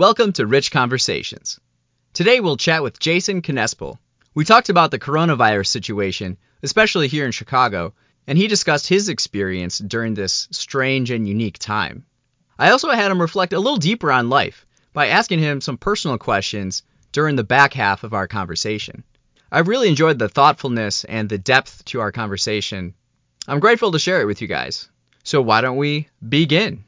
Welcome to Rich Conversations. Today we'll chat with Jason Knespel. We talked about the coronavirus situation, especially here in Chicago, and he discussed his experience during this strange and unique time. I also had him reflect a little deeper on life by asking him some personal questions during the back half of our conversation. I really enjoyed the thoughtfulness and the depth to our conversation. I'm grateful to share it with you guys. So why don't we begin?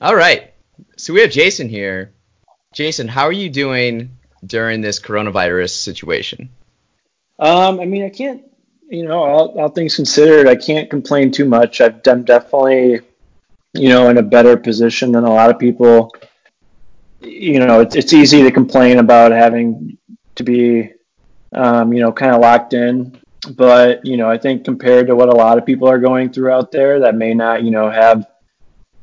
All right. So we have Jason here. Jason, how are you doing during this coronavirus situation? Um, I mean, I can't, you know, all, all things considered, I can't complain too much. I've, I'm definitely, you know, in a better position than a lot of people. You know, it's, it's easy to complain about having to be, um, you know, kind of locked in. But, you know, I think compared to what a lot of people are going through out there that may not, you know, have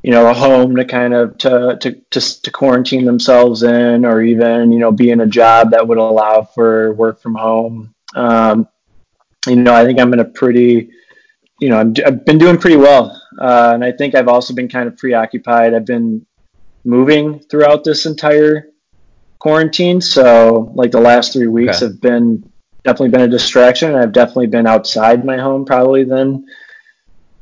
you know, a home to kind of to, to, to, to quarantine themselves in, or even, you know, be in a job that would allow for work from home. Um, you know, I think I'm in a pretty, you know, i have been doing pretty well. Uh, and I think I've also been kind of preoccupied. I've been moving throughout this entire quarantine. So like the last three weeks okay. have been definitely been a distraction. I've definitely been outside my home probably than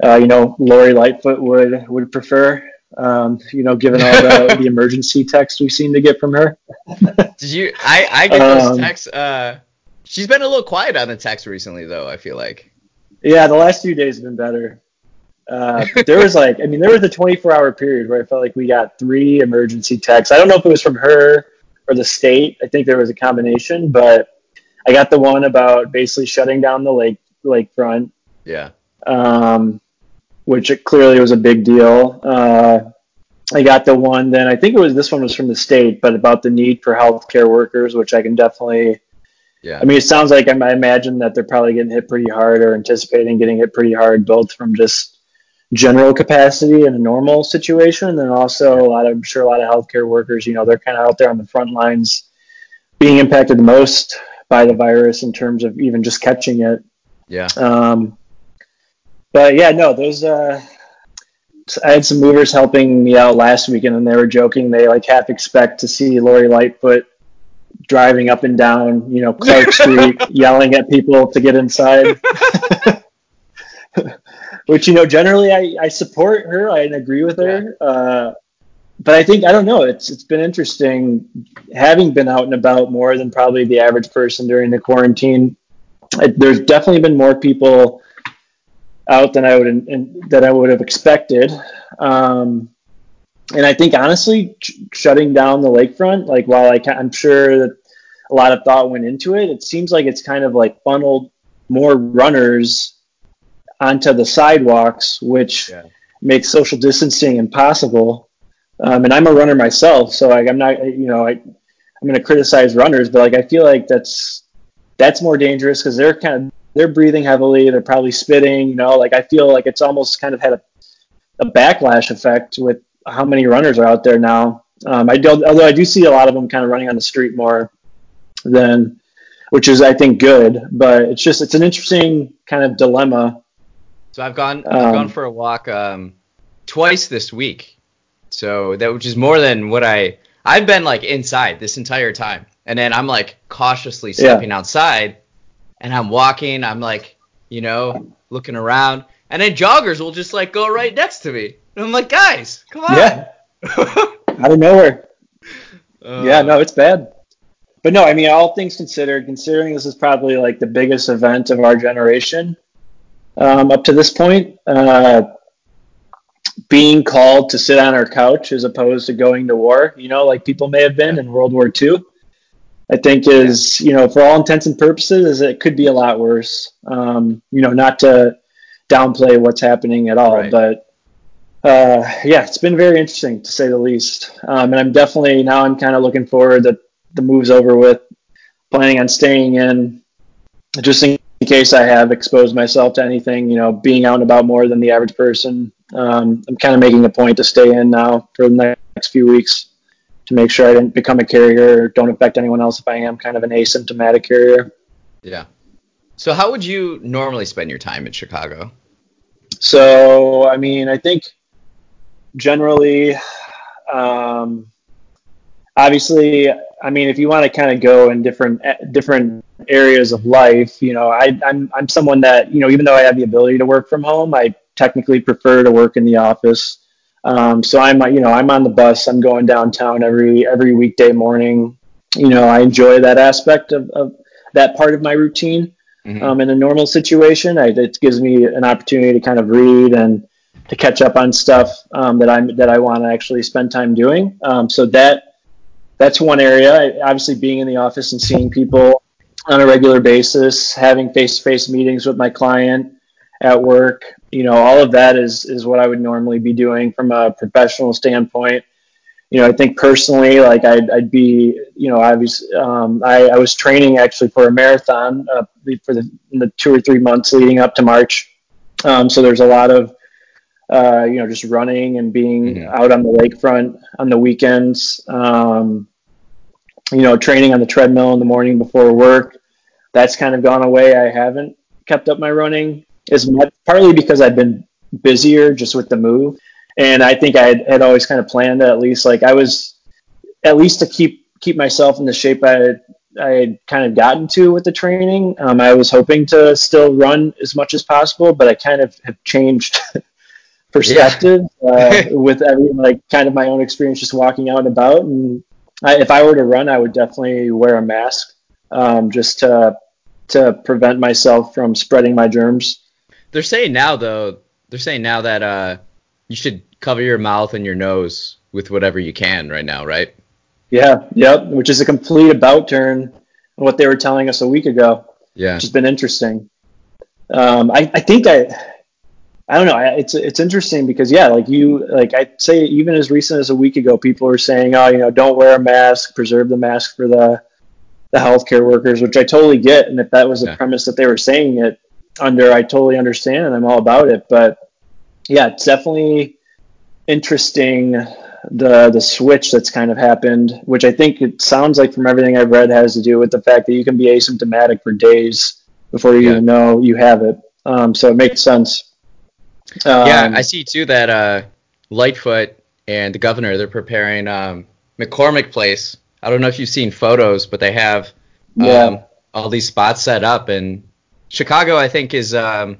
uh, you know, Lori Lightfoot would would prefer. Um, you know, given all the, the emergency texts we seem to get from her. Did you? I I get those um, texts. Uh, she's been a little quiet on the text recently, though. I feel like. Yeah, the last few days have been better. Uh, there was like, I mean, there was a 24 hour period where I felt like we got three emergency texts. I don't know if it was from her or the state. I think there was a combination, but I got the one about basically shutting down the lake lakefront. Yeah. Um, which it clearly was a big deal. Uh, I got the one then I think it was this one was from the state, but about the need for healthcare workers, which I can definitely. Yeah. I mean, it sounds like I imagine that they're probably getting hit pretty hard or anticipating getting hit pretty hard, both from just general capacity in a normal situation, and then also a lot of, I'm sure a lot of healthcare workers, you know, they're kind of out there on the front lines, being impacted the most by the virus in terms of even just catching it. Yeah. Um, but yeah, no, those. Uh, I had some movers helping me out last weekend, and they were joking. They like half expect to see Lori Lightfoot driving up and down, you know, Clark Street, yelling at people to get inside. Which you know, generally I, I support her. I agree with her. Yeah. Uh, but I think I don't know. It's it's been interesting having been out and about more than probably the average person during the quarantine. there's definitely been more people out than I would and that I would have expected. Um, and I think honestly, ch- shutting down the lakefront, like while I am sure that a lot of thought went into it, it seems like it's kind of like funneled more runners onto the sidewalks, which yeah. makes social distancing impossible. Um, and I'm a runner myself, so like I'm not, you know, I, I'm going to criticize runners, but like I feel like that's that's more dangerous because they're kind of they're breathing heavily. They're probably spitting. You know, like I feel like it's almost kind of had a, a backlash effect with how many runners are out there now. Um, I don't, although I do see a lot of them kind of running on the street more than, which is I think good. But it's just it's an interesting kind of dilemma. So I've gone I've gone um, for a walk um, twice this week. So that which is more than what I I've been like inside this entire time, and then I'm like cautiously stepping yeah. outside and I'm walking, I'm like, you know, looking around, and then joggers will just like go right next to me. And I'm like, guys, come on. Yeah. Out of nowhere. Uh, yeah, no, it's bad. But no, I mean, all things considered, considering this is probably like the biggest event of our generation um, up to this point, uh, being called to sit on our couch as opposed to going to war, you know, like people may have been in World War II. I think is you know for all intents and purposes is it could be a lot worse. Um, you know, not to downplay what's happening at all, right. but uh, yeah, it's been very interesting to say the least. Um, and I'm definitely now I'm kind of looking forward that the move's over with. Planning on staying in just in case I have exposed myself to anything. You know, being out and about more than the average person. Um, I'm kind of making a point to stay in now for the next few weeks. To make sure I didn't become a carrier or don't affect anyone else if I am kind of an asymptomatic carrier. Yeah. So how would you normally spend your time in Chicago? So I mean, I think generally, um, obviously, I mean, if you want to kind of go in different different areas of life, you know, I, I'm I'm someone that you know, even though I have the ability to work from home, I technically prefer to work in the office. Um, so I'm you know I'm on the bus. I'm going downtown every every weekday morning. You know, I enjoy that aspect of, of that part of my routine. Mm-hmm. Um, in a normal situation, I, it gives me an opportunity to kind of read and to catch up on stuff um, that I'm that I want to actually spend time doing. Um, so that that's one area. Obviously, being in the office and seeing people on a regular basis, having face-to-face meetings with my client at work, you know, all of that is is what I would normally be doing from a professional standpoint. You know, I think personally, like I'd, I'd be, you know, I was um, I, I, was training actually for a marathon uh, for the, the two or three months leading up to March. Um, so there's a lot of uh, you know, just running and being mm-hmm. out on the lakefront on the weekends. Um, you know, training on the treadmill in the morning before work. That's kind of gone away. I haven't kept up my running as much, partly because I've been busier just with the move. And I think I had, had always kind of planned at least like I was at least to keep keep myself in the shape I had, I had kind of gotten to with the training. Um, I was hoping to still run as much as possible, but I kind of have changed perspective yeah. uh, with every, like kind of my own experience just walking out and about. And I, if I were to run, I would definitely wear a mask um, just to to prevent myself from spreading my germs. They're saying now though, they're saying now that uh, you should cover your mouth and your nose with whatever you can right now, right? Yeah, yep. Which is a complete about turn what they were telling us a week ago. Yeah, which has been interesting. Um, I, I think I I don't know. It's it's interesting because yeah, like you like I'd say even as recent as a week ago, people were saying, oh, you know, don't wear a mask, preserve the mask for the the healthcare workers, which I totally get. And if that was the yeah. premise that they were saying it under, I totally understand and I'm all about it. But yeah, it's definitely interesting the the switch that's kind of happened, which I think it sounds like from everything I've read has to do with the fact that you can be asymptomatic for days before you yeah. even know you have it. Um, so it makes sense. Um, yeah, I see too that uh, Lightfoot and the governor they're preparing um, McCormick Place. I don't know if you've seen photos, but they have yeah. um, all these spots set up, and Chicago I think is um,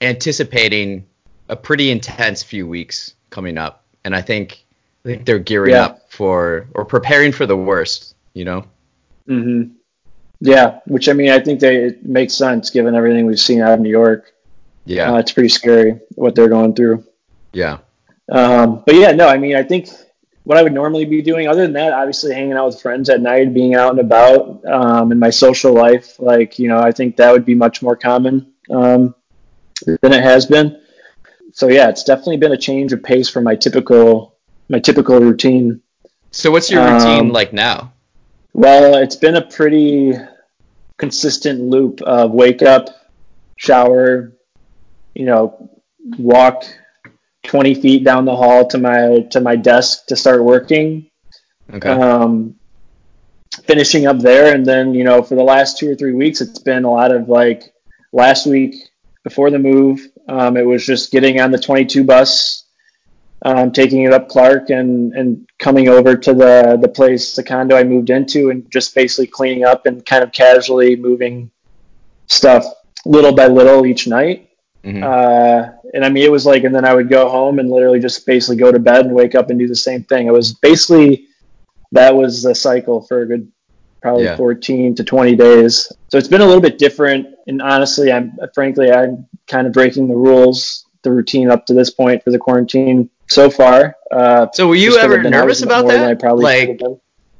anticipating a pretty intense few weeks coming up, and I think I think they're gearing yeah. up for or preparing for the worst. You know. Mhm. Yeah, which I mean I think they it makes sense given everything we've seen out of New York. Yeah, uh, it's pretty scary what they're going through. Yeah. Um, but yeah, no, I mean, I think what I would normally be doing, other than that, obviously hanging out with friends at night, being out and about, um, in my social life, like you know, I think that would be much more common um, than it has been. So yeah, it's definitely been a change of pace from my typical my typical routine. So what's your routine um, like now? Well, it's been a pretty consistent loop of wake up, shower, you know, walk 20 feet down the hall to my to my desk to start working. Okay. Um, finishing up there, and then you know, for the last two or three weeks, it's been a lot of like last week before the move. Um, it was just getting on the 22 bus, um, taking it up Clark, and and coming over to the the place, the condo I moved into, and just basically cleaning up and kind of casually moving stuff little by little each night. Mm-hmm. Uh, and I mean, it was like, and then I would go home and literally just basically go to bed and wake up and do the same thing. It was basically that was the cycle for a good probably yeah. 14 to 20 days. So it's been a little bit different. And honestly, I'm frankly, I'm kind of breaking the rules, the routine up to this point for the quarantine so far. Uh, so were you ever nervous about that? like,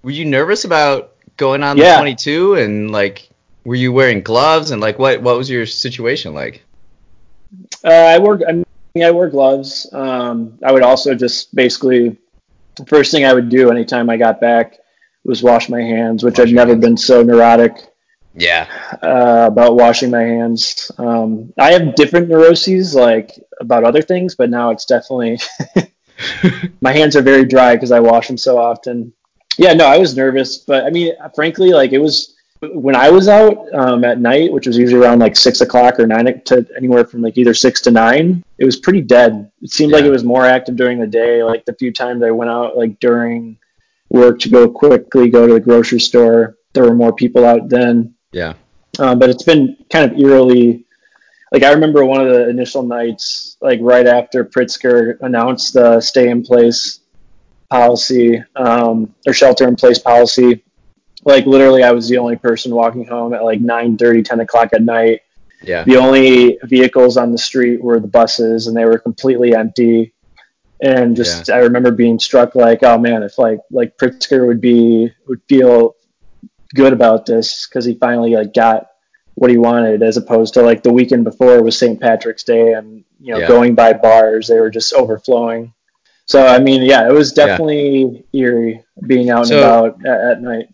were you nervous about going on yeah. the 22 and like, were you wearing gloves and like, what, what was your situation like? Uh, I work. I mean, I wear gloves. Um, I would also just basically the first thing I would do anytime I got back was wash my hands, which wash I've never hands. been so neurotic. Yeah. Uh, about washing my hands. Um, I have different neuroses like about other things, but now it's definitely my hands are very dry because I wash them so often. Yeah, no, I was nervous, but I mean, frankly, like it was when I was out um, at night, which was usually around like six o'clock or nine to anywhere from like either six to nine. It was pretty dead. It seemed yeah. like it was more active during the day. Like the few times I went out, like during work to go quickly go to the grocery store, there were more people out then. Yeah. Um, but it's been kind of eerily. Like I remember one of the initial nights, like right after Pritzker announced the stay in place policy um, or shelter in place policy like literally I was the only person walking home at like 9 30, 10 o'clock at night. Yeah. The only vehicles on the street were the buses and they were completely empty. And just yeah. I remember being struck like, oh man, if like like Pritzker would be would feel good about this because he finally like got what he wanted as opposed to like the weekend before was St. Patrick's Day and you know yeah. going by bars they were just overflowing. So I mean, yeah, it was definitely yeah. eerie being out so, and about at, at night.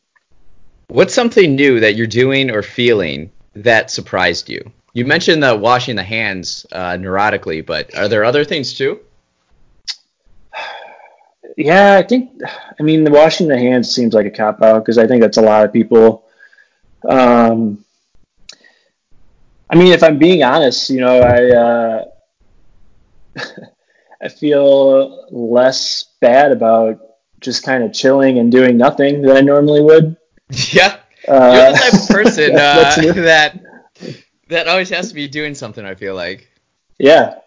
What's something new that you're doing or feeling that surprised you? You mentioned the washing the hands uh, neurotically, but are there other things too? Yeah, I think. I mean, the washing the hands seems like a cop out because I think that's a lot of people. Um, I mean, if I'm being honest, you know, I uh, I feel less bad about just kind of chilling and doing nothing than I normally would. Yeah, uh, you're the type of person uh, that that always has to be doing something. I feel like. Yeah,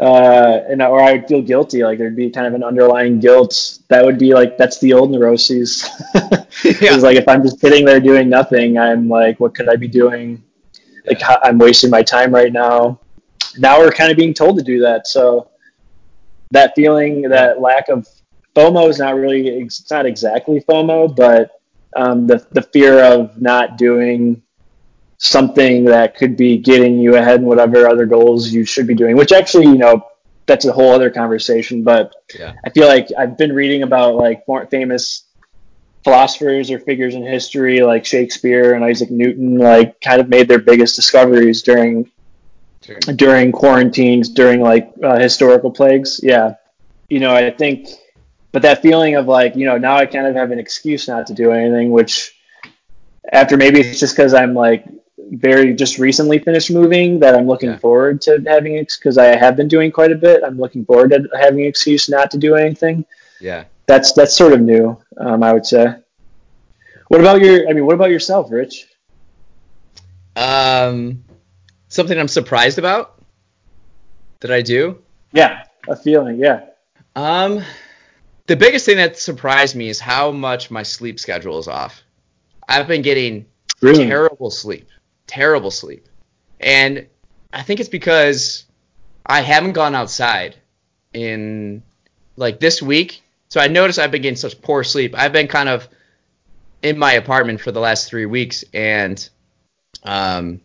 uh, and or I would feel guilty. Like there'd be kind of an underlying guilt. That would be like that's the old neuroses. yeah. like if I'm just sitting there doing nothing, I'm like, what could I be doing? Like yeah. I'm wasting my time right now. Now we're kind of being told to do that. So that feeling, that lack of FOMO is not really. It's not exactly FOMO, but um, the the fear of not doing something that could be getting you ahead in whatever other goals you should be doing. Which actually, you know, that's a whole other conversation. But yeah. I feel like I've been reading about like more famous philosophers or figures in history like Shakespeare and Isaac Newton, like kind of made their biggest discoveries during sure. during quarantines, during like uh, historical plagues. Yeah, you know, I think but that feeling of like you know now I kind of have an excuse not to do anything, which after maybe it's just because I'm like very just recently finished moving that I'm looking yeah. forward to having it because I have been doing quite a bit. I'm looking forward to having an excuse not to do anything. Yeah, that's that's sort of new, um, I would say. What about your? I mean, what about yourself, Rich? Um, something I'm surprised about that I do. Yeah, a feeling. Yeah. Um, the biggest thing that surprised me is how much my sleep schedule is off. I've been getting really? terrible sleep, terrible sleep. And I think it's because I haven't gone outside in like this week. So I noticed I've been getting such poor sleep. I've been kind of in my apartment for the last three weeks and um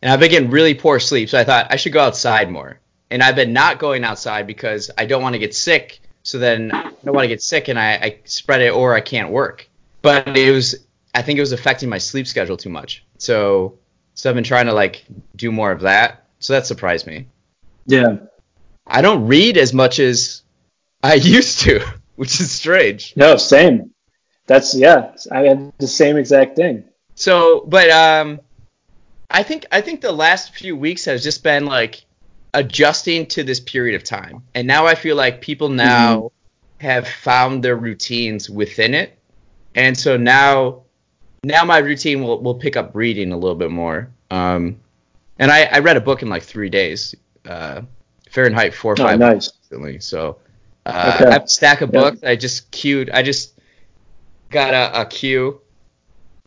and I've been getting really poor sleep. So I thought I should go outside more. And I've been not going outside because I don't want to get sick so then I don't want to get sick and I, I spread it or I can't work. But it was I think it was affecting my sleep schedule too much. So so I've been trying to like do more of that. So that surprised me. Yeah. I don't read as much as I used to, which is strange. No, same. That's yeah. I had the same exact thing. So, but um, I think I think the last few weeks has just been like adjusting to this period of time. And now I feel like people now mm-hmm. have found their routines within it. And so now now my routine will, will pick up reading a little bit more. Um, and I, I read a book in like three days, uh, Fahrenheit 4 oh, 5 nice. recently. So uh, okay. I have a stack of books. I just queued. I just got a, a queue.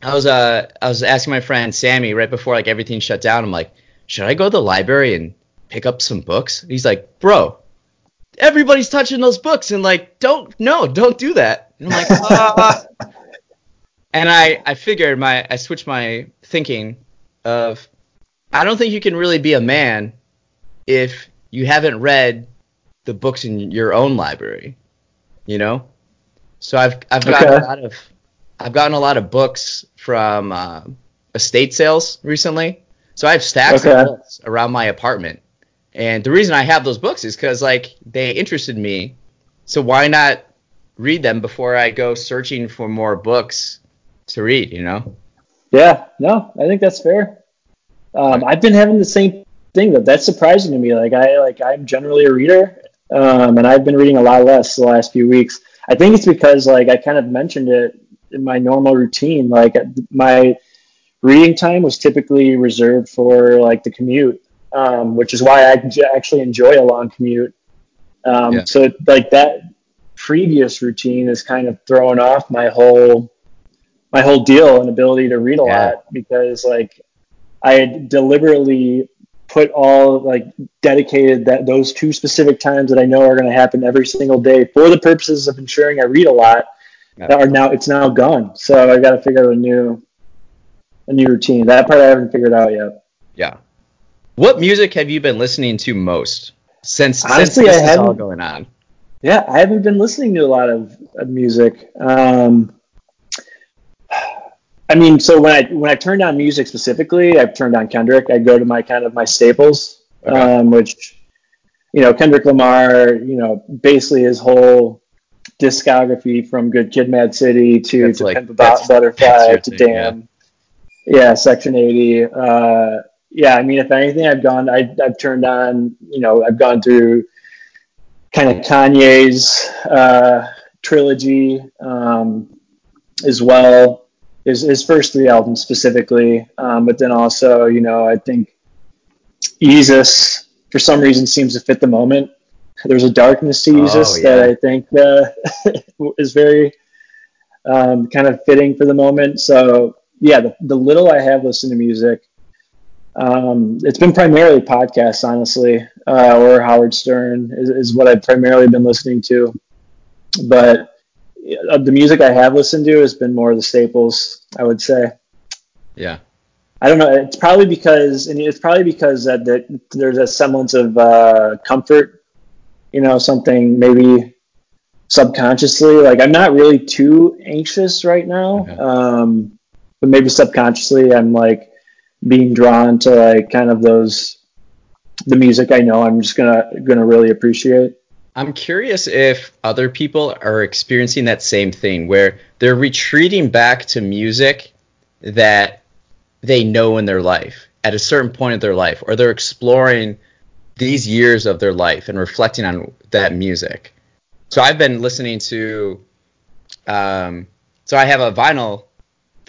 I was uh I was asking my friend Sammy right before like everything shut down. I'm like, should I go to the library and pick up some books? He's like, bro, everybody's touching those books and like, don't, no, don't do that. And I'm like, uh. and I, I figured my, I switched my thinking of, I don't think you can really be a man if you haven't read the books in your own library, you know? So I've, I've gotten okay. a lot of, I've gotten a lot of books from uh, estate sales recently. So I have stacks okay. of books around my apartment and the reason I have those books is because like they interested me. So why not read them before I go searching for more books to read. You know. Yeah. No, I think that's fair. Um, I've been having the same thing though. that's surprising to me. Like I like I'm generally a reader, um, and I've been reading a lot less the last few weeks. I think it's because like I kind of mentioned it in my normal routine. Like my reading time was typically reserved for like the commute, um, which is why I actually enjoy a long commute. Um, yeah. So like that previous routine is kind of throwing off my whole my whole deal and ability to read a yeah. lot because like I had deliberately put all like dedicated that those two specific times that I know are going to happen every single day for the purposes of ensuring I read a lot. Yeah. That are now it's now gone. So I got to figure out a new a new routine. That part I haven't figured out yet. Yeah. What music have you been listening to most since Honestly, since this is all going on? Yeah, I haven't been listening to a lot of, of music. Um, I mean, so when I when I turn on music specifically, I've turned on Kendrick. I go to my kind of my staples, okay. um, which you know Kendrick Lamar. You know, basically his whole discography from Good Kid, Mad City to that's to like, that's, Butterfly that's to thing, Damn. Yeah. yeah. Section Eighty. Uh, yeah, I mean, if anything, I've gone. I, I've turned on. You know, I've gone through kind of Kanye's uh, trilogy um, as well his, his first three albums specifically, um, but then also, you know, I think Yeezus for some reason seems to fit the moment. There's a darkness to Yeezus oh, yeah. that I think uh, is very um, kind of fitting for the moment. So yeah, the, the little I have listened to music, um, it's been primarily podcasts, honestly, uh, or Howard Stern is, is what I've primarily been listening to. But of the music I have listened to has been more of the staples, I would say. Yeah. I don't know. It's probably because, and it's probably because that, that there's a semblance of uh, comfort, you know, something maybe subconsciously. Like I'm not really too anxious right now, okay. um, but maybe subconsciously I'm like being drawn to like kind of those the music I know I'm just gonna gonna really appreciate. I'm curious if other people are experiencing that same thing where they're retreating back to music that they know in their life at a certain point of their life, or they're exploring these years of their life and reflecting on that music. So I've been listening to, um, so I have a vinyl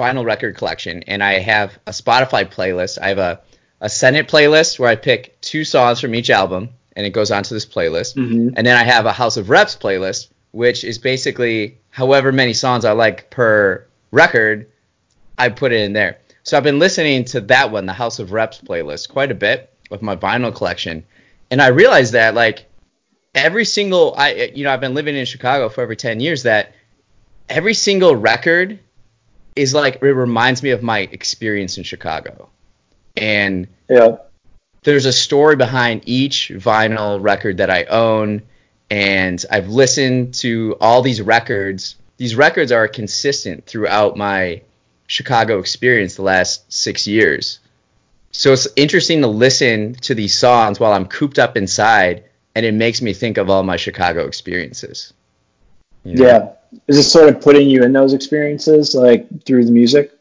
vinyl record collection, and I have a Spotify playlist. I have a a Senate playlist where I pick two songs from each album and it goes onto this playlist. Mm-hmm. And then I have a House of Reps playlist, which is basically however many songs I like per record, I put it in there. So I've been listening to that one, the House of Reps playlist, quite a bit with my vinyl collection. And I realized that like every single I you know, I've been living in Chicago for over 10 years that every single record is like it reminds me of my experience in Chicago. And yeah there's a story behind each vinyl record that I own, and I've listened to all these records. These records are consistent throughout my Chicago experience the last six years. So it's interesting to listen to these songs while I'm cooped up inside, and it makes me think of all my Chicago experiences. You know? Yeah. Is it sort of putting you in those experiences, like through the music?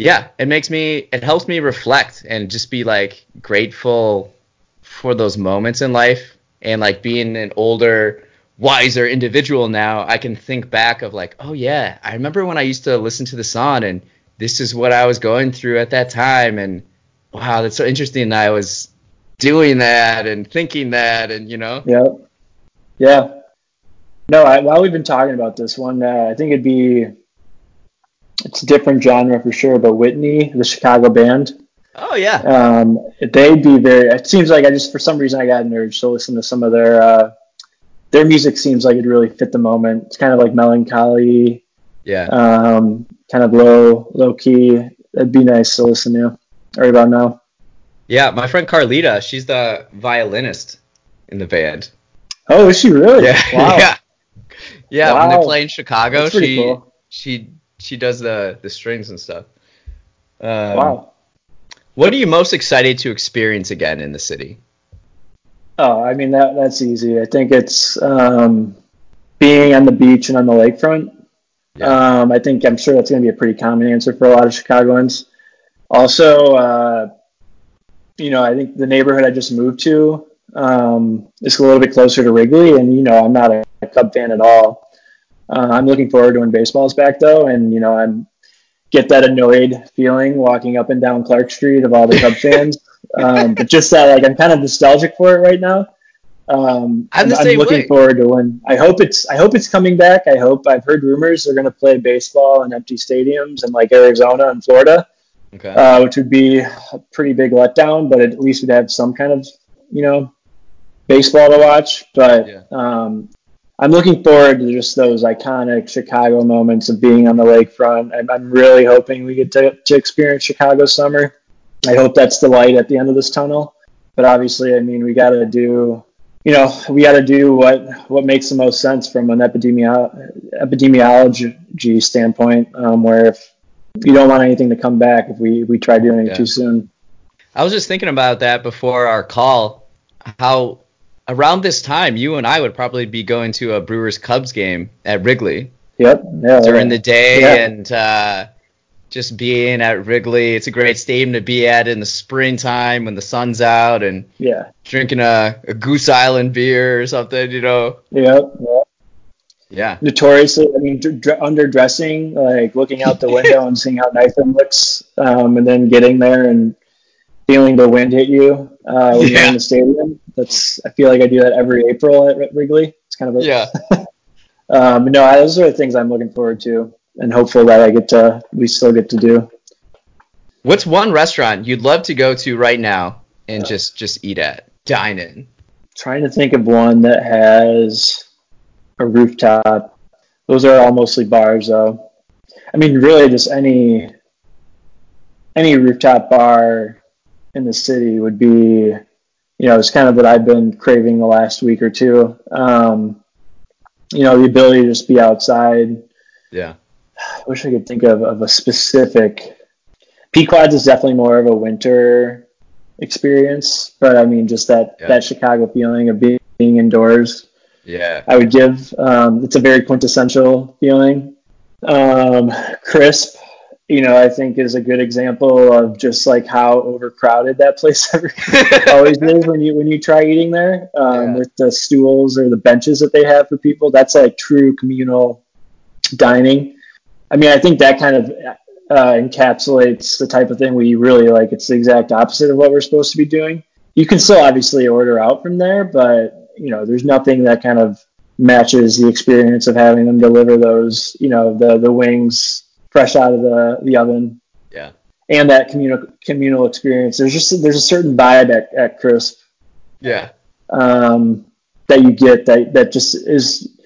yeah, it makes me it helps me reflect and just be like grateful for those moments in life and like being an older wiser individual now I can think back of like oh yeah I remember when I used to listen to the song and this is what I was going through at that time and wow that's so interesting that I was doing that and thinking that and you know yeah yeah no I, while we've been talking about this one uh, I think it'd be it's a different genre for sure, but Whitney, the Chicago band. Oh yeah. Um, they'd be very. It seems like I just for some reason I got an urge to listen to some of their uh, their music. Seems like it really fit the moment. It's kind of like melancholy. Yeah. Um, kind of low low key. It'd be nice to listen to right about now. Yeah, my friend Carlita, she's the violinist in the band. Oh, is she really? Yeah. Wow. yeah. Yeah, wow. when they play in Chicago, she cool. she she does the the strings and stuff. Um, wow. What are you most excited to experience again in the city? Oh, I mean that that's easy. I think it's um, being on the beach and on the lakefront. Yeah. Um, I think I'm sure that's going to be a pretty common answer for a lot of Chicagoans. Also, uh, you know, I think the neighborhood I just moved to um, is a little bit closer to Wrigley, and you know, I'm not a, a Cub fan at all. Uh, I'm looking forward to when baseball's back though, and you know, I'm get that annoyed feeling walking up and down Clark Street of all the Cub fans. Um, but just that, like, I'm kind of nostalgic for it right now. Um, I'm the I'm looking way. forward to when. I hope it's. I hope it's coming back. I hope. I've heard rumors they're going to play baseball in empty stadiums in like Arizona and Florida, Okay. uh, which would be a pretty big letdown. But at least we'd have some kind of, you know, baseball to watch. But Yeah. um, I'm looking forward to just those iconic Chicago moments of being on the lakefront. I'm, I'm really hoping we get to, to experience Chicago summer. I hope that's the light at the end of this tunnel. But obviously, I mean, we got to do, you know, we got to do what what makes the most sense from an epidemiolo- epidemiology standpoint. Um, where if you don't want anything to come back if we we try doing it Yeah. too soon. I was just thinking about that before our call. How around this time, you and I would probably be going to a Brewers Cubs game at Wrigley Yep. Yeah. during the day Yeah. and uh, just being at Wrigley. It's a great stadium to be at in the springtime when the sun's out and yeah. drinking a, a Goose Island beer or something, you know. Yep. Yeah. Yeah. notoriously, I mean, dr- dr- underdressing, like looking out the window and seeing how nice it looks, um, and then getting there and feeling the wind hit you uh, when you're in the stadium. That's I feel like I do that every April at Wrigley. It's kind of a, Yeah. Um, no, those are the things I'm looking forward to, and hopeful that I get to we still get to do. What's one restaurant you'd love to go to right now and just just eat at, dine in? Trying to think of one that has a rooftop. Those are all mostly bars, though. I mean, really, just any any rooftop bar in the city would be, you know, it's kind of what I've been craving the last week or two. Um, you know, the ability to just be outside. Yeah. I wish I could think of, of a specific. Pequod's is definitely more of a winter experience, but I mean, just that Yeah. that Chicago feeling of being, being indoors. Yeah. I would give. Um, it's a very quintessential feeling. Um, crisp, you know, I think is a good example of just like how overcrowded that place ever always is when you when you try eating there. Um, Yeah. With the stools or the benches that they have for people, that's like true communal dining. I mean, I think that kind of uh, encapsulates the type of thing we really like. It's the exact opposite of what we're supposed to be doing. You can still obviously order out from there, but you know, there's nothing that kind of matches the experience of having them deliver those, you know, the the wings fresh out of the the oven Yeah. and that communal communal experience. There's just there's a certain vibe at, at Crisp Yeah. um, that you get that that just is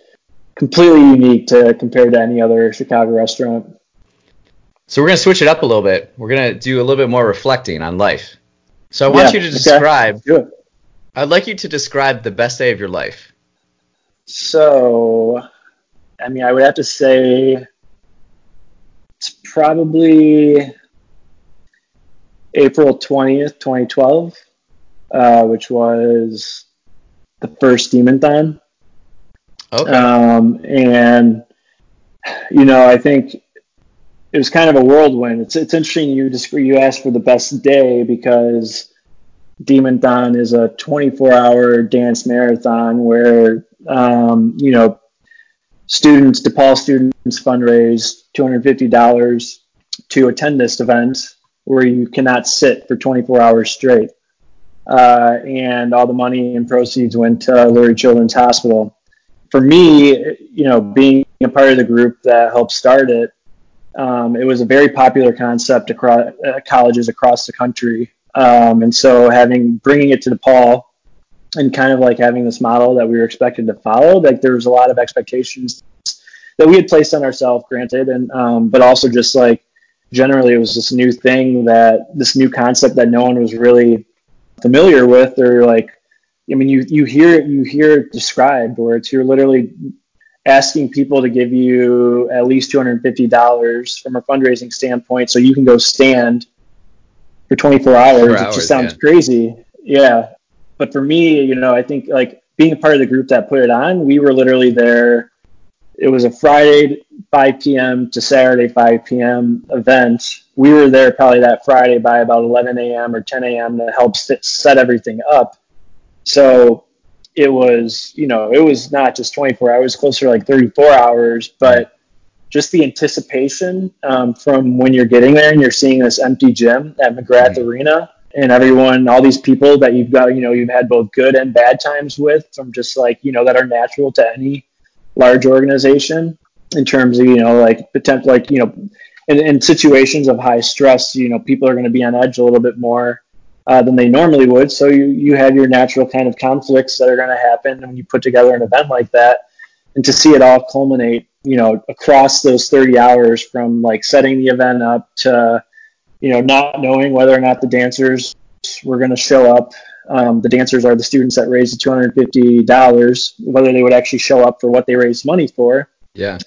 completely unique to compared to any other Chicago restaurant. So we're gonna switch it up a little bit. We're gonna do a little bit more reflecting on life. So I want Yeah, you to describe. It. I'd like you to describe the best day of your life. So, I mean, I would have to say probably April 20th, 2012, uh, which was the first Demon Thon. Okay. Um, and you know, I think it was kind of a whirlwind. It's it's interesting you just you asked for the best day because Demon Thon is a 24-hour dance marathon where um, you know students, DePaul students, fundraise $250 to attend this event where you cannot sit for 24 hours straight. Uh, and all the money and proceeds went to Lurie Children's Hospital for me, you know, being a part of the group that helped start it, um, it was a very popular concept across uh, colleges across the country. Um, and so having bringing it to DePaul and kind of like having this model that we were expected to follow, like there was a lot of expectations that we had placed on ourselves, granted, and um, but also just like generally it was this new thing that this new concept that no one was really familiar with or like I mean, you you hear you hear it described where it's you're literally asking people to give you at least two hundred and fifty dollars from a fundraising standpoint, so you can go stand for twenty four hours. It just sounds yeah. crazy, yeah. But for me, you know, I think like being a part of the group that put it on, we were literally there it was a Friday 5 p.m. to Saturday 5 p.m. event. We were there probably that Friday by about 11 a.m. or 10 a.m. to help set everything up. So it was, you know, it was not just 24 hours, closer to like 34 hours, but just the anticipation um, from when you're getting there and you're seeing this empty gym at McGrath mm-hmm. Arena and everyone, all these people that you've got, you know, you've had both good and bad times with from just like, you know, that are natural to any large organization in terms of, you know, like potential, like, you know, in, in situations of high stress, you know, people are going to be on edge a little bit more uh, than they normally would. So you, you have your natural kind of conflicts that are going to happen when you put together an event like that. And to see it all culminate, you know, across those 30 hours from like setting the event up to, you know, not knowing whether or not the dancers were going to show up. Um, the dancers are the students that raised the $250, whether they would actually show up for what they raised money for. Yeah.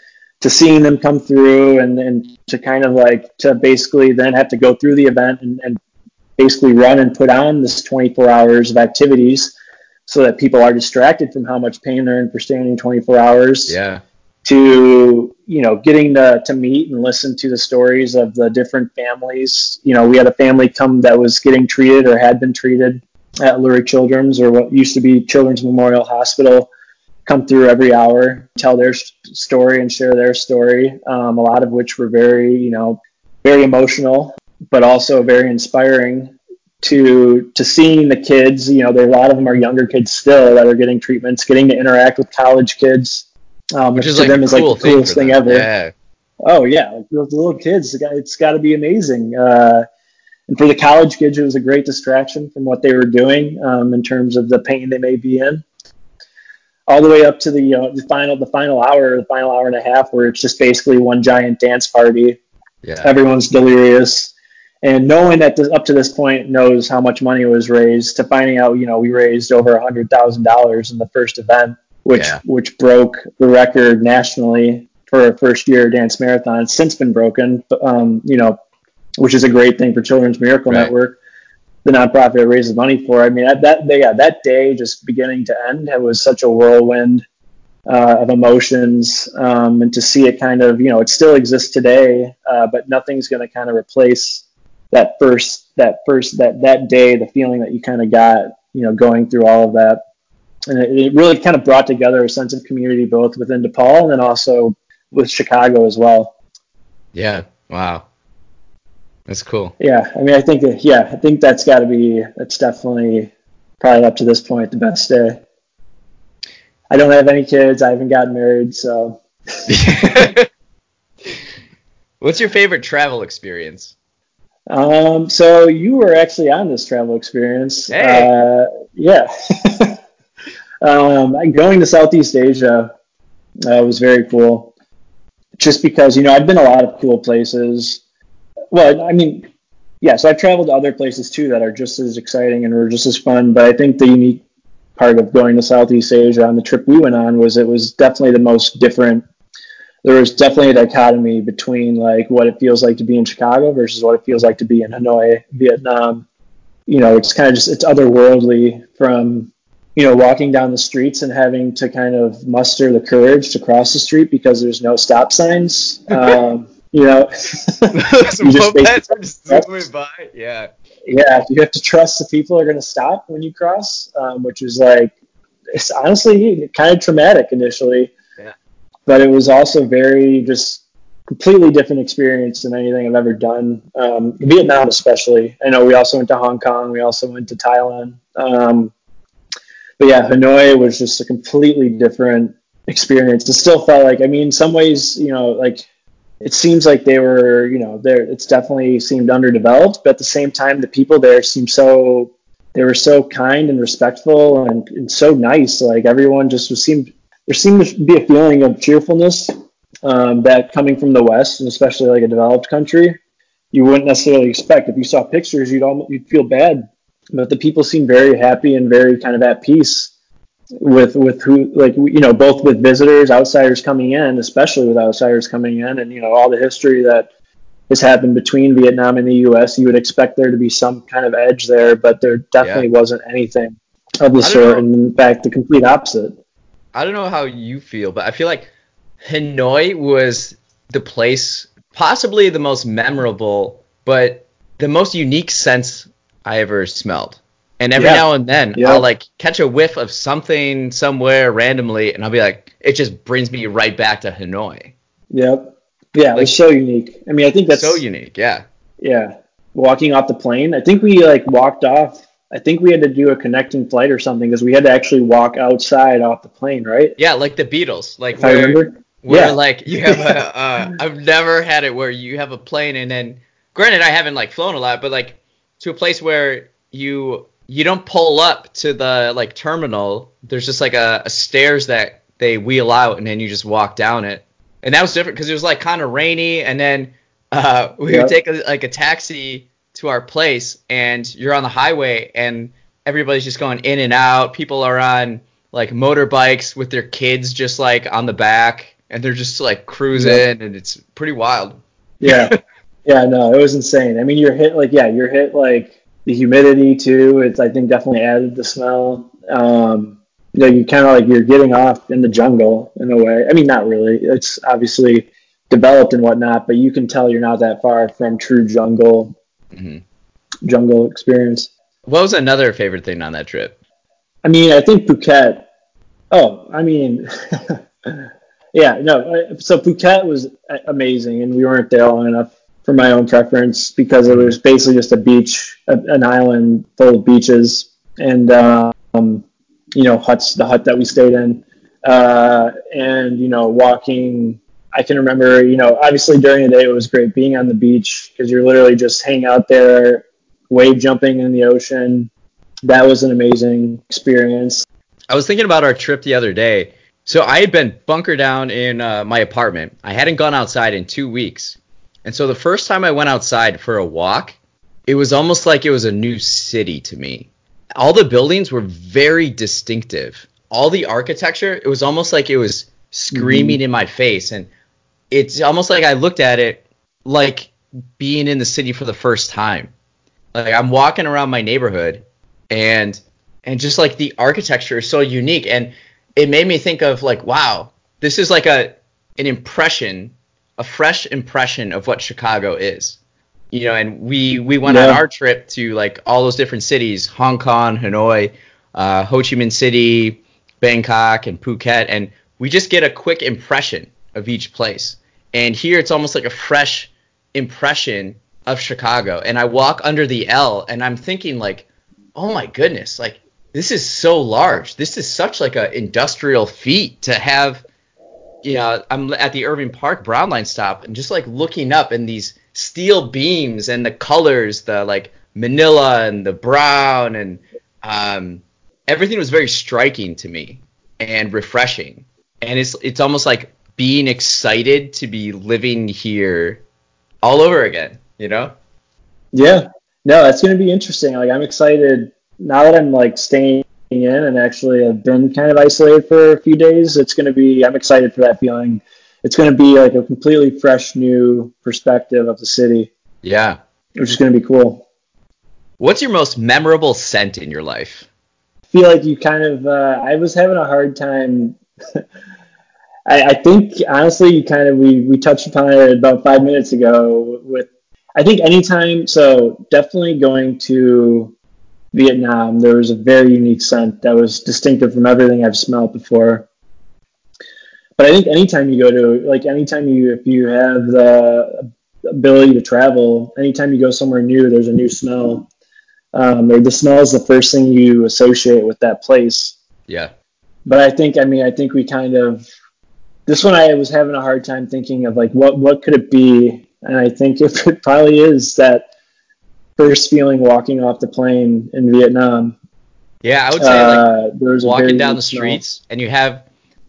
To seeing them come through and, and to kind of like to basically then have to go through the event and, and basically run and put on this 24 hours of activities so that people are distracted from how much pain they're in for standing 24 hours. Yeah to you know getting to, to meet and listen to the stories of the different families you know we had a family come that was getting treated or had been treated at lurie children's or what used to be children's memorial hospital come through every hour tell their story and share their story um, a lot of which were very you know very emotional but also very inspiring to to seeing the kids you know there a lot of them are younger kids still that are getting treatments getting to interact with college kids um, which, is like them is cool like the coolest thing, thing ever. Yeah. Oh yeah, like those little kids, it's got to be amazing. Uh, and for the college kids, it was a great distraction from what they were doing um, in terms of the pain they may be in. All the way up to the, uh, the final, the final hour, the final hour and a half, where it's just basically one giant dance party. Yeah. Everyone's delirious, and no one at up to this point knows how much money was raised. To finding out, you know, we raised over a hundred thousand dollars in the first event which yeah. which broke the record nationally for a first year dance marathon. It's since been broken, um, you know, which is a great thing for Children's Miracle right. Network, the nonprofit it raises money for. I mean, that, that yeah, that day just beginning to end, it was such a whirlwind uh, of emotions, um, and to see it kind of, you know, it still exists today, uh, but nothing's going to kind of replace that first that first that that day, the feeling that you kind of got, you know, going through all of that and it, it, really kind of brought together a sense of community both within DePaul and then also with Chicago as well. Yeah. Wow. That's cool. Yeah. I mean, I think, that, yeah, I think that's got to be, that's definitely probably up to this point the best day. I don't have any kids. I haven't gotten married. So. What's your favorite travel experience? Um, so you were actually on this travel experience. Hey. Uh, yeah. Um, going to Southeast Asia uh, was very cool, just because you know I've been a lot of cool places. Well, I mean, yeah, so I've traveled to other places too that are just as exciting and were just as fun. But I think the unique part of going to Southeast Asia on the trip we went on was it was definitely the most different. There was definitely a dichotomy between like what it feels like to be in Chicago versus what it feels like to be in Hanoi, Vietnam. You know, it's kind of just it's otherworldly from you know, walking down the streets and having to kind of muster the courage to cross the street because there's no stop signs. Um, you know, just, just zooming by. Yeah. Yeah, you have to trust the people are going to stop when you cross, um, which was like, it's honestly kind of traumatic initially. Yeah. But it was also very just completely different experience than anything I've ever done. Um, Vietnam, especially. I know we also went to Hong Kong. We also went to Thailand. Um, but yeah, Hanoi was just a completely different experience. It still felt like, I mean, in some ways, you know, like it seems like they were, you know, there. It's definitely seemed underdeveloped, but at the same time, the people there seemed so. They were so kind and respectful and, and so nice. Like everyone just was seemed there seemed to be a feeling of cheerfulness um, that coming from the West and especially like a developed country, you wouldn't necessarily expect. If you saw pictures, you'd almost you'd feel bad but the people seemed very happy and very kind of at peace with with who like you know both with visitors outsiders coming in especially with outsiders coming in and you know all the history that has happened between Vietnam and the US you would expect there to be some kind of edge there but there definitely yeah. wasn't anything of the sort and in fact the complete opposite I don't know how you feel but I feel like Hanoi was the place, possibly the most memorable, but the most unique sense I ever smelled. And every Yeah. now and then, Yeah. I'll like catch a whiff of something somewhere randomly, and I'll be like, it just brings me right back to Hanoi. Yep. Yeah, it was so unique. I mean, I think that's so unique, yeah. Yeah, walking off the plane. I think we like walked off. I think we had to do a connecting flight or something because we had to actually walk outside off the plane, right? Yeah, like the Beatles, like If I where, remember. where Yeah. like you have a. Uh, I've never had it where you have a plane and then, granted, I haven't like flown a lot, but like to a place where you you don't pull up to the like terminal. There's just like a, a stairs that they wheel out and then you just walk down it. And that was different because it was like kind of rainy and then uh, we Yep. would take a, like a taxi to our place and you're on the highway and everybody's just going in and out. People are on like motorbikes with their kids just like on the back and they're just like cruising Yep. and it's pretty wild. Yeah, yeah, no, it was insane. I mean, you're hit like yeah, you're hit like the humidity too. It's I think definitely added the smell. Um, you know, you kind of like you're getting off in the jungle in a way. I mean, not really. It's obviously developed and whatnot, but you can tell you're not that far from true jungle Mhm. jungle experience. What was another favorite thing on that trip? I mean, I think Phuket. Oh, I mean, yeah, no. So Phuket was amazing, and we weren't there long enough for my own preference because it was basically just a beach, a, an island full of beaches, and um, you know, huts. The hut that we stayed in, uh, and you know, walking. I can remember, you know, obviously during the day it was great being on the beach because you're literally just hanging out there, wave jumping in the ocean. That was an amazing experience. I was thinking about our trip the other day. So I had been bunkered down in uh, my apartment. I hadn't gone outside in two weeks. And so the first time I went outside for a walk, it was almost like it was a new city to me. All the buildings were very distinctive. All the architecture, it was almost like it was screaming mm-hmm. in my face. And it's almost like I looked at it like being in the city for the first time. Like I'm walking around my neighborhood and and just like the architecture is so unique and it made me think of like wow this is like a an impression a fresh impression of what chicago is. You know and we we went on our trip to like all those different cities hong kong hanoi uh, ho chi minh city bangkok and phuket and we just get a quick impression of each place. And here it's almost like a fresh impression of chicago. And i walk under the l and i'm thinking like oh my goodness like this is so large. This is such like an industrial feat to have you know i'm at the irving park brown line stop and just like looking up and these steel beams and the colors the like manila and the brown and um, everything was very striking to me and refreshing and it's it's almost like being excited to be living here all over again you know Yeah. No, it's going to be interesting. Like, I'm excited now that I'm like staying in and actually have been kind of isolated for a few days. It's going to be, I'm excited for that feeling. It's going to be like a completely fresh new perspective of the city, yeah which is going to be cool. what's your most memorable scent in your life I feel like you kind of, uh, I was having a hard time. I, I think honestly, you kind of, we, we touched upon it about five minutes ago with, I think anytime, so definitely going to Vietnam, there was a very unique scent that was distinctive from everything I've smelled before. But I think anytime you go to, like, anytime you, if you have the ability to travel, anytime you go somewhere new, there's a new smell. Um, or the smell is the first thing you associate with that place. yeah But I think, I mean, I think we kind of, this one I was having a hard time thinking of, like, what, what could it be? And I think if it probably is that first feeling walking off the plane in Vietnam. yeah i would say like Uh, walking down the smell. streets and you have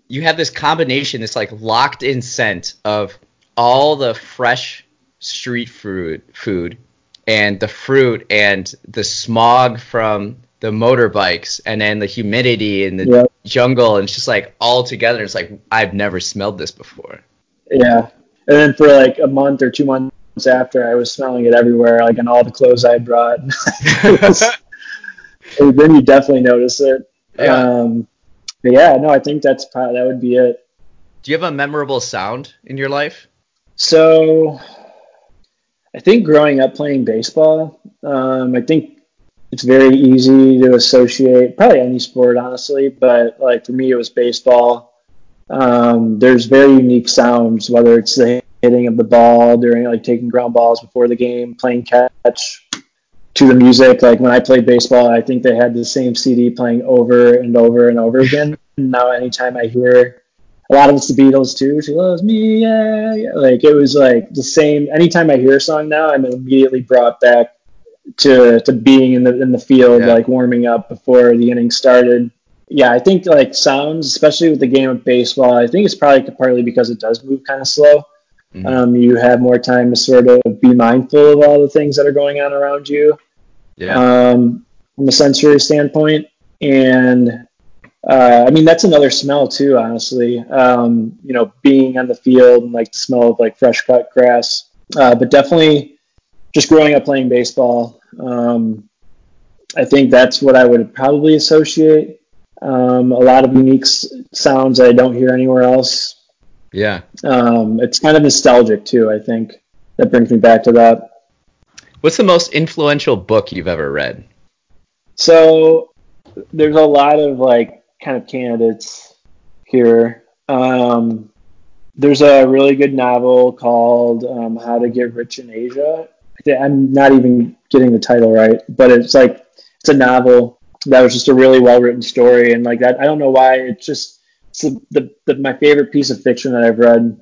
you have this combination this like locked in scent of all the fresh street food food and the fruit and the smog from the motorbikes and then the humidity and the Yeah. jungle and it's just like all together it's like i've never smelled this before Yeah. And then for like a month or two months after, I was smelling it everywhere, like in all the clothes I had brought. Was- then you definitely notice it. Yeah. Um, but yeah, no, I think that's probably, that would be it. Do you have a memorable sound in your life? So, I think growing up playing baseball, um, I think it's very easy to associate probably any sport, honestly, but like for me, it was baseball. Um, there's very unique sounds, whether it's the hitting of the ball during like taking ground balls before the game, playing catch, to the music. Like when I played baseball, I think they had the same CD playing over and over and over again. now, anytime I hear a lot of it's the Beatles too. She loves me, yeah, yeah. Like it was like the same. Anytime I hear a song now, I'm immediately brought back to to being in the in the field, yeah. like warming up before the inning started. Yeah, I think like sounds, especially with the game of baseball, I think it's probably partly because it does move kind of slow. Mm-hmm. Um, you have more time to sort of be mindful of all the things that are going on around you. Yeah. Um, from a sensory standpoint, and uh, I mean that's another smell too. Honestly, um, you know, being on the field and like the smell of like fresh cut grass, uh, but definitely just growing up playing baseball. Um, I think that's what I would probably associate. Um, a lot of unique s- sounds I don't hear anywhere else. Yeah. Um, it's kind of nostalgic too. I think that brings me back to that. What's the most influential book you've ever read? So there's a lot of like kind of candidates here. Um, there's a really good novel called um, How to Get Rich in Asia. I'm not even getting the title right, but it's like it's a novel that was just a really well written story, and like that. I don't know why it's just it's the, the, my favorite piece of fiction that I've read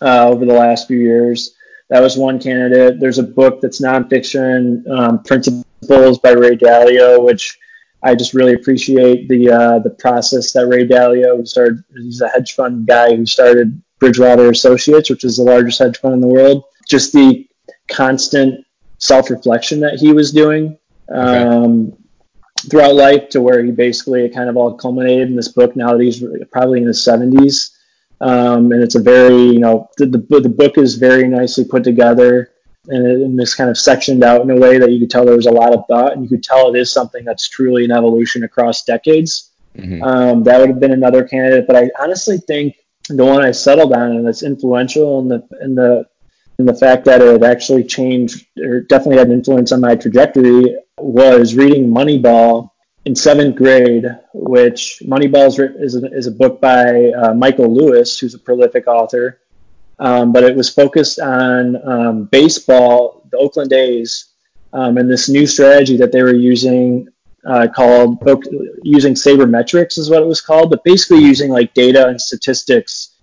uh, over the last few years. That was one candidate. There's a book that's nonfiction, um, Principles by Ray Dalio, which I just really appreciate the uh, the process that Ray Dalio started. He's a hedge fund guy who started Bridgewater Associates, which is the largest hedge fund in the world. Just the constant self reflection that he was doing um, okay. Throughout life, to where he basically it kind of all culminated in this book. Now that he's probably in his 70s, um, and it's a very you know the, the, the book is very nicely put together and, it, and it's kind of sectioned out in a way that you could tell there was a lot of thought and you could tell it is something that's truly an evolution across decades mm-hmm. um, that would have been another candidate but i honestly think the one i settled on and that's influential in the in the in the fact that it actually changed or definitely had an influence on my trajectory was reading moneyball in seventh grade, which Moneyball is, a, is a book by uh, Michael Lewis, who's a prolific author. Um, but it was focused on um, baseball, the Oakland A's, um, and this new strategy that they were using uh, called using sabermetrics is what it was called, but basically using like data and statistics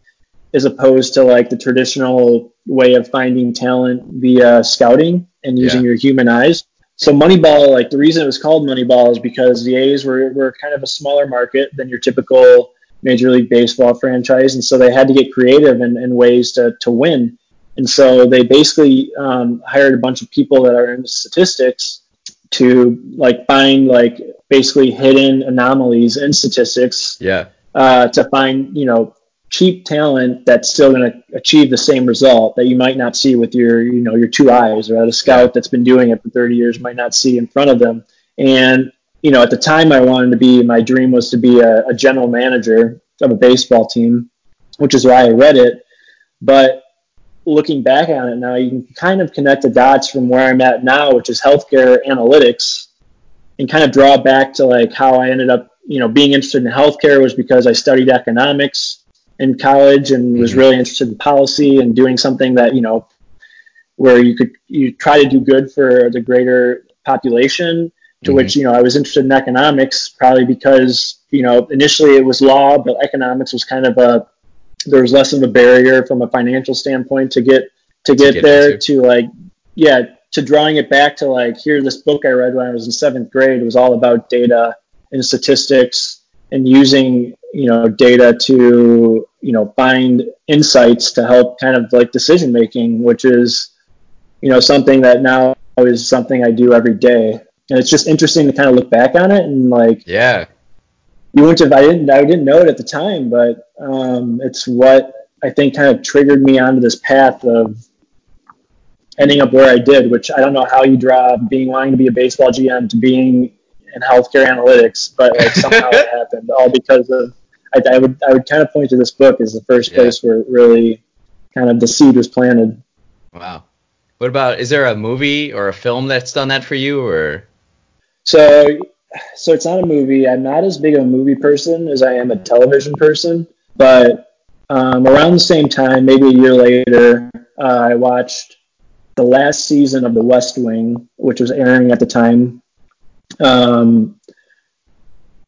as opposed to like the traditional way of finding talent via scouting and using yeah. your human eyes so Moneyball, like the reason it was called Moneyball is because the A's were, were kind of a smaller market than your typical Major League Baseball franchise, and so they had to get creative in, in ways to, to win. And so they basically um, hired a bunch of people that are into statistics to like find like basically hidden anomalies in statistics. Yeah. Uh, to find you know cheap talent that's still going to achieve the same result that you might not see with your you know your two eyes or that a scout that's been doing it for 30 years might not see in front of them. And you know at the time i wanted to be my dream was to be a, a general manager of a baseball team which is why i read it. But looking back on it now you can kind of connect the dots from where i'm at now which is healthcare analytics and kind of draw back to like how i ended up you know being interested in healthcare was because i studied economics in college and was mm-hmm. really interested in policy and doing something that you know where you could you try to do good for the greater population to mm-hmm. which you know I was interested in economics probably because you know initially it was law but economics was kind of a there was less of a barrier from a financial standpoint to get to get, to get there into. to like yeah to drawing it back to like here this book I read when I was in seventh grade was all about data and statistics and using you know data to you know find insights to help kind of like decision making which is you know something that now is something i do every day. And it's just interesting to kind of look back on it and like yeah. you wouldn't have i didn't i didn't know it at the time but um, it's what i think kind of triggered me onto this path of ending up where i did which i don't know how you draw being wanting to be a baseball gm to being in healthcare analytics but like somehow it happened all because of I, I would I would kind of point to this book as the first yeah. place where really kind of the seed was planted. Wow. What about is there a movie or a film that's done that for you or? So so it's not a movie. I'm not as big of a movie person as I am a television person, but um, around the same time, maybe a year later, uh, I watched the last season of The West Wing, which was airing at the time, um,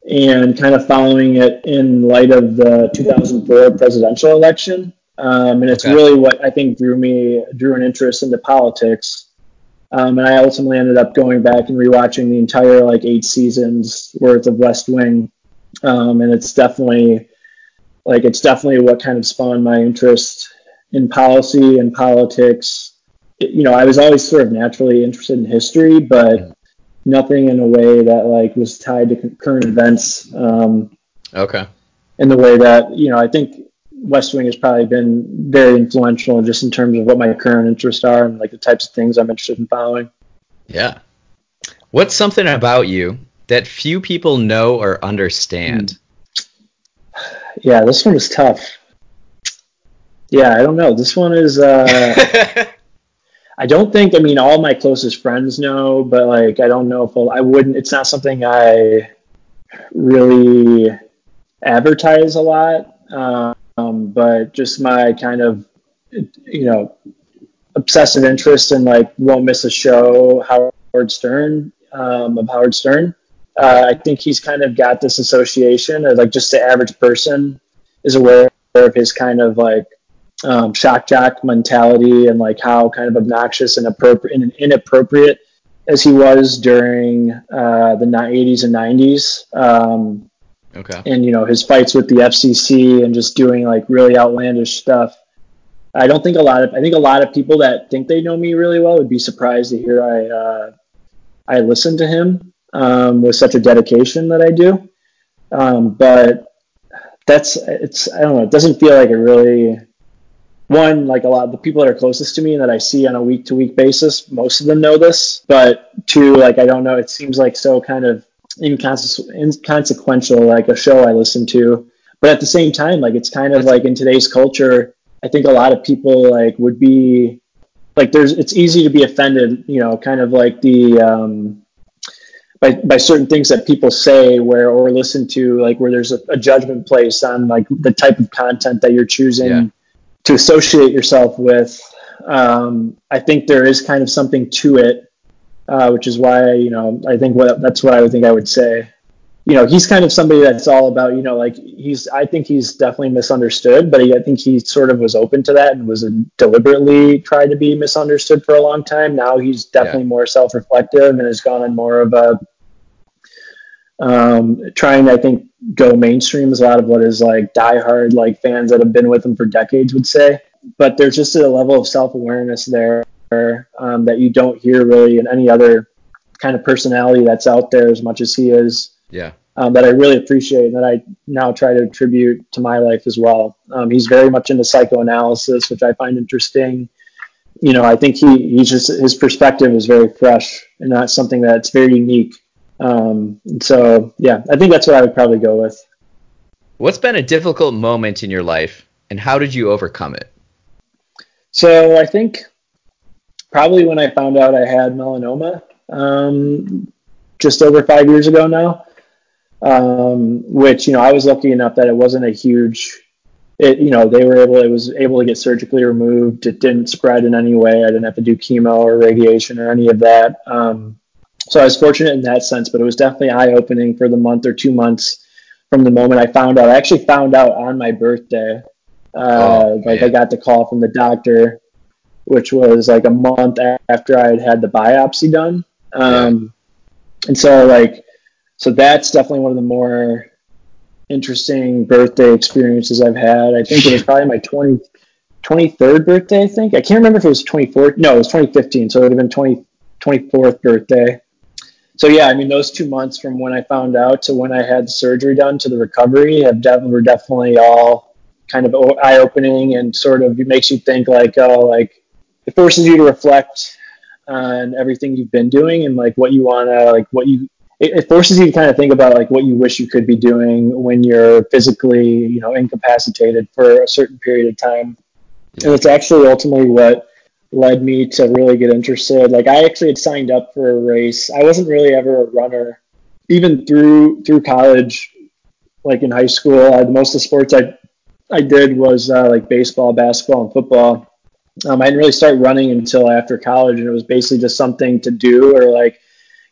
and kind of following it in light of the 2004 presidential election. Um, and it's okay. really what I think drew me drew an interest into politics. Um, and I ultimately ended up going back and rewatching the entire like eight seasons worth of West Wing. Um, and it's definitely like it's definitely what kind of spawned my interest in policy and politics. It, you know, I was always sort of naturally interested in history, but nothing in a way that like was tied to current events. Um, okay. In the way that you know, I think West Wing has probably been very influential just in terms of what my current interests are and like the types of things I'm interested in following. Yeah. What's something about you that few people know or understand? Mm. Yeah, this one is tough. Yeah, I don't know. This one is. Uh, I don't think. I mean, all my closest friends know, but like, I don't know if I'll, I wouldn't. It's not something I really advertise a lot. Um, but just my kind of, you know, obsessive interest in like won't miss a show. Howard Stern um, of Howard Stern. Uh, I think he's kind of got this association, of like just the average person is aware of his kind of like um, shock jock mentality and like how kind of obnoxious and appropriate and inappropriate as he was during uh, the 80s and 90s. Um, okay. And you know his fights with the FCC and just doing like really outlandish stuff. I don't think a lot of I think a lot of people that think they know me really well would be surprised to hear I uh, I listen to him um, with such a dedication that I do. Um, but that's it's I don't know. It doesn't feel like it really. One, like a lot of the people that are closest to me and that I see on a week to week basis, most of them know this. But two, like I don't know. It seems like so kind of inconsequential, like a show I listen to. But at the same time, like it's kind of like in today's culture, I think a lot of people like would be like there's it's easy to be offended, you know, kind of like the um, by, by certain things that people say where or listen to like where there's a, a judgment placed on like the type of content that you're choosing yeah. To associate yourself with um, i think there is kind of something to it uh, which is why you know i think what that's what i would think i would say you know he's kind of somebody that's all about you know like he's i think he's definitely misunderstood but he, i think he sort of was open to that and was deliberately tried to be misunderstood for a long time now he's definitely yeah. more self-reflective and has gone on more of a um, trying to i think go mainstream is a lot of what is like diehard like fans that have been with him for decades would say but there's just a level of self-awareness there um, that you don't hear really in any other kind of personality that's out there as much as he is yeah. Um, that I really appreciate and that I now try to attribute to my life as well. Um, he's very much into psychoanalysis, which I find interesting. You know, I think he he's just his perspective is very fresh and not something that's very unique. Um, so yeah, I think that's what I would probably go with. What's been a difficult moment in your life, and how did you overcome it? So I think probably when I found out I had melanoma, um, just over five years ago now um, which you know I was lucky enough that it wasn't a huge. It you know they were able it was able to get surgically removed. It didn't spread in any way. I didn't have to do chemo or radiation or any of that. Um, so I was fortunate in that sense, but it was definitely eye opening for the month or two months from the moment I found out. I actually found out on my birthday. Uh, oh, like I got the call from the doctor, which was like a month after I had had the biopsy done. Um, yeah. And so like so that's definitely one of the more interesting birthday experiences I've had. I think it was probably my 20, 23rd birthday, I think. I can't remember if it was 24th. No, it was 2015. So it would have been 20, 24th birthday. So yeah, I mean, those two months from when I found out to when I had surgery done to the recovery have def- were definitely all kind of eye opening and sort of makes you think like, oh, like it forces you to reflect on everything you've been doing and like what you want to like what you it, it, forces you to kind of think about like what you wish you could be doing when you're physically, you know, incapacitated for a certain period of time. And it's actually ultimately what led me to really get interested. Like I actually had signed up for a race. I wasn't really ever a runner, even through through college. Like in high school, I, most of the sports I I did was uh, like baseball, basketball, and football. Um, I didn't really start running until after college, and it was basically just something to do or like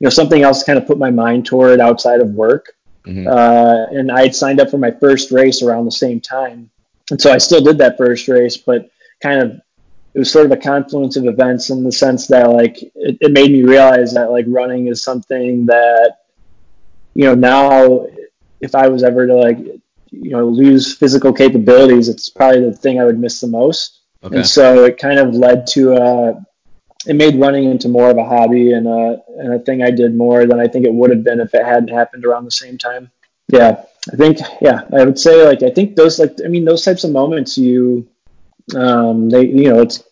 you know something else to kind of put my mind toward outside of work. Mm-hmm. Uh, and I had signed up for my first race around the same time, and so I still did that first race, but kind of it was sort of a confluence of events in the sense that like it, it made me realize that like running is something that you know now if I was ever to like you know lose physical capabilities, it's probably the thing I would miss the most. Okay. And so it kind of led to uh, it made running into more of a hobby and a, and a thing I did more than I think it would have been if it hadn't happened around the same time. Yeah, I think yeah, I would say like I think those like I mean those types of moments you um they you know it's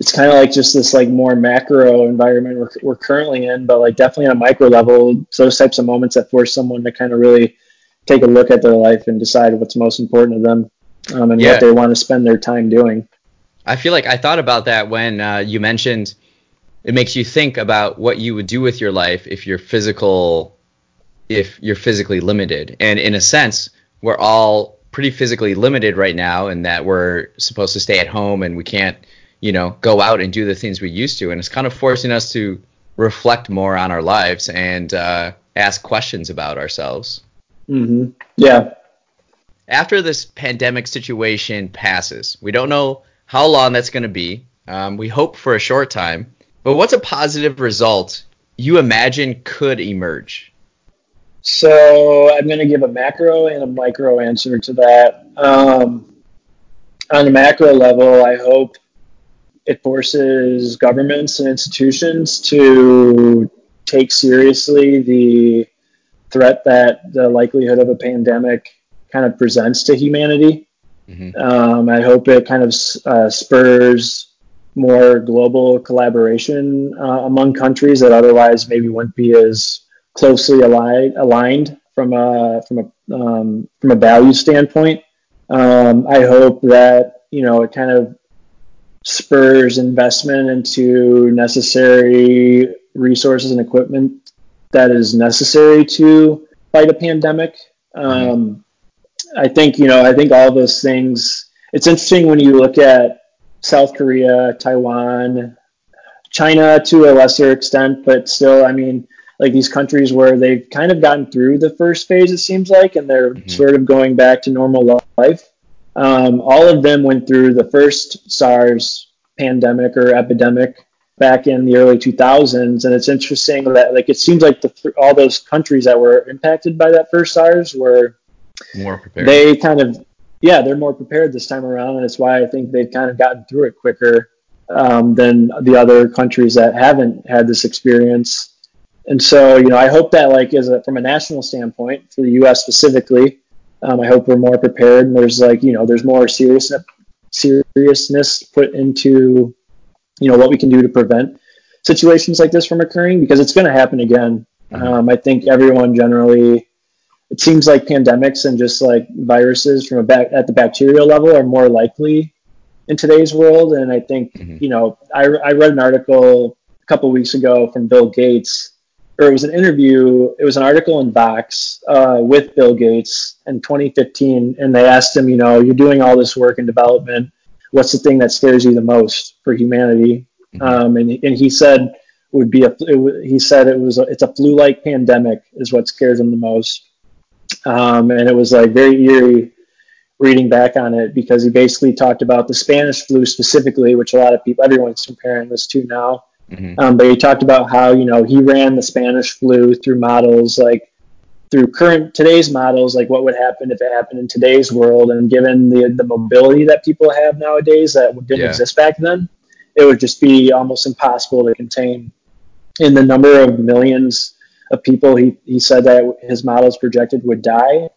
it's kind of like just this like more macro environment we're, we're currently in, but like definitely on a micro level, those types of moments that force someone to kind of really take a look at their life and decide what's most important to them um, and yeah. what they want to spend their time doing. I feel like I thought about that when uh, you mentioned it makes you think about what you would do with your life if you're physical if you're physically limited and in a sense we're all pretty physically limited right now and that we're supposed to stay at home and we can't you know go out and do the things we used to. And it's kind of forcing us to reflect more on our lives and uh, ask questions about ourselves. Mm-hmm. yeah. After this pandemic situation passes we don't know how long that's going to be. Um, we hope for a short time. But what's a positive result you imagine could emerge? So I'm going to give a macro and a micro answer to that. Um, on a macro level, I hope it forces governments and institutions to take seriously the threat that the likelihood of a pandemic kind of presents to humanity. Mm-hmm. Um, I hope it kind of uh, spurs more global collaboration uh, among countries that otherwise maybe wouldn't be as closely aligned, aligned from a from a um, from a value standpoint. Um, I hope that you know it kind of spurs investment into necessary resources and equipment that is necessary to fight a pandemic. Um, I think you know I think all those things. It's interesting when you look at South Korea, Taiwan, China to a lesser extent, but still, I mean, like these countries where they've kind of gotten through the first phase, it seems like, and they're mm-hmm. sort of going back to normal life. Um, all of them went through the first SARS pandemic or epidemic back in the early 2000s, and it's interesting that like it seems like the, all those countries that were impacted by that first SARS were more prepared. They kind of yeah, they're more prepared this time around, and it's why I think they've kind of gotten through it quicker um, than the other countries that haven't had this experience. And so, you know, I hope that, like, as a, from a national standpoint for the U.S. specifically, um, I hope we're more prepared. And there's like, you know, there's more seriousness seriousness put into, you know, what we can do to prevent situations like this from occurring because it's going to happen again. Mm-hmm. Um, I think everyone generally it seems like pandemics and just like viruses from a back at the bacterial level are more likely in today's world. And I think, mm-hmm. you know, I, I read an article a couple weeks ago from Bill Gates, or it was an interview, it was an article in Vox uh, with Bill Gates in 2015. And they asked him, you know, you're doing all this work in development. What's the thing that scares you the most for humanity? Mm-hmm. Um, and, and he said, would be a, it, he said it was a, it's a flu-like pandemic is what scares him the most um, and it was like very eerie reading back on it because he basically talked about the Spanish flu specifically, which a lot of people, everyone's comparing this to now. Mm-hmm. Um, but he talked about how you know he ran the Spanish flu through models like through current today's models, like what would happen if it happened in today's world, and given the the mobility that people have nowadays that didn't yeah. exist back then, it would just be almost impossible to contain. In the number of millions of people he, he said that his models projected would die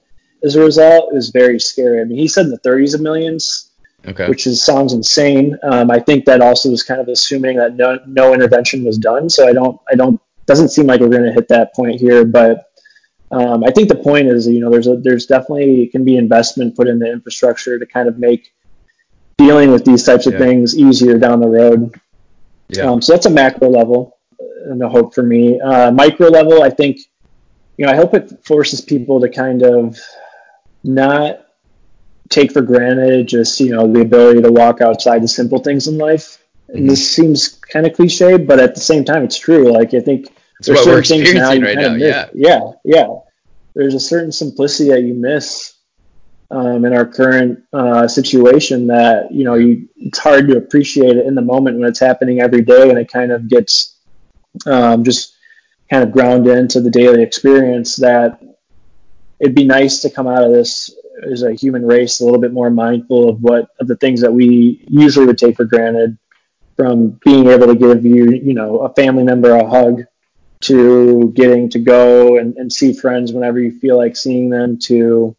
as a result it was very scary. I mean, he said in the 30s of millions, okay. which is sounds insane. Um, I think that also was kind of assuming that no, no intervention was done. So I don't I don't doesn't seem like we're going to hit that point here, but um, I think the point is, you know, there's a there's definitely can be investment put into infrastructure to kind of make dealing with these types of yeah. things easier down the road. Yeah. Um, so that's a macro level and a hope for me. Uh, micro level, I think, you know, I hope it forces people to kind of not take for granted just you know the ability to walk outside the simple things in life. And mm-hmm. this seems kind of cliche, but at the same time, it's true. Like I think there's certain things now right miss. Yeah, yeah, yeah. There's a certain simplicity that you miss um, in our current uh, situation that you know you, it's hard to appreciate it in the moment when it's happening every day, and it kind of gets um, just kind of ground into the daily experience. That it'd be nice to come out of this as a human race a little bit more mindful of what of the things that we usually would take for granted from being able to give you you know a family member a hug to getting to go and, and see friends whenever you feel like seeing them to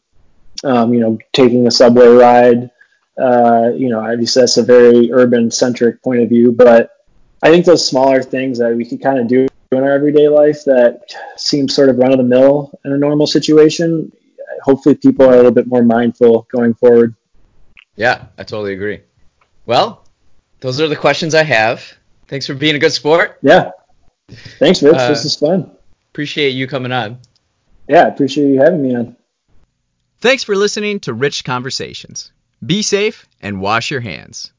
um, you know taking a subway ride. Uh, you know obviously that's a very urban centric point of view but i think those smaller things that we can kind of do in our everyday life that seem sort of run of the mill in a normal situation hopefully people are a little bit more mindful going forward. Yeah, I totally agree. Well, those are the questions I have. Thanks for being a good sport. Yeah. Thanks, Rich. Uh, this is fun. Appreciate you coming on. Yeah, appreciate you having me on. Thanks for listening to Rich Conversations. Be safe and wash your hands.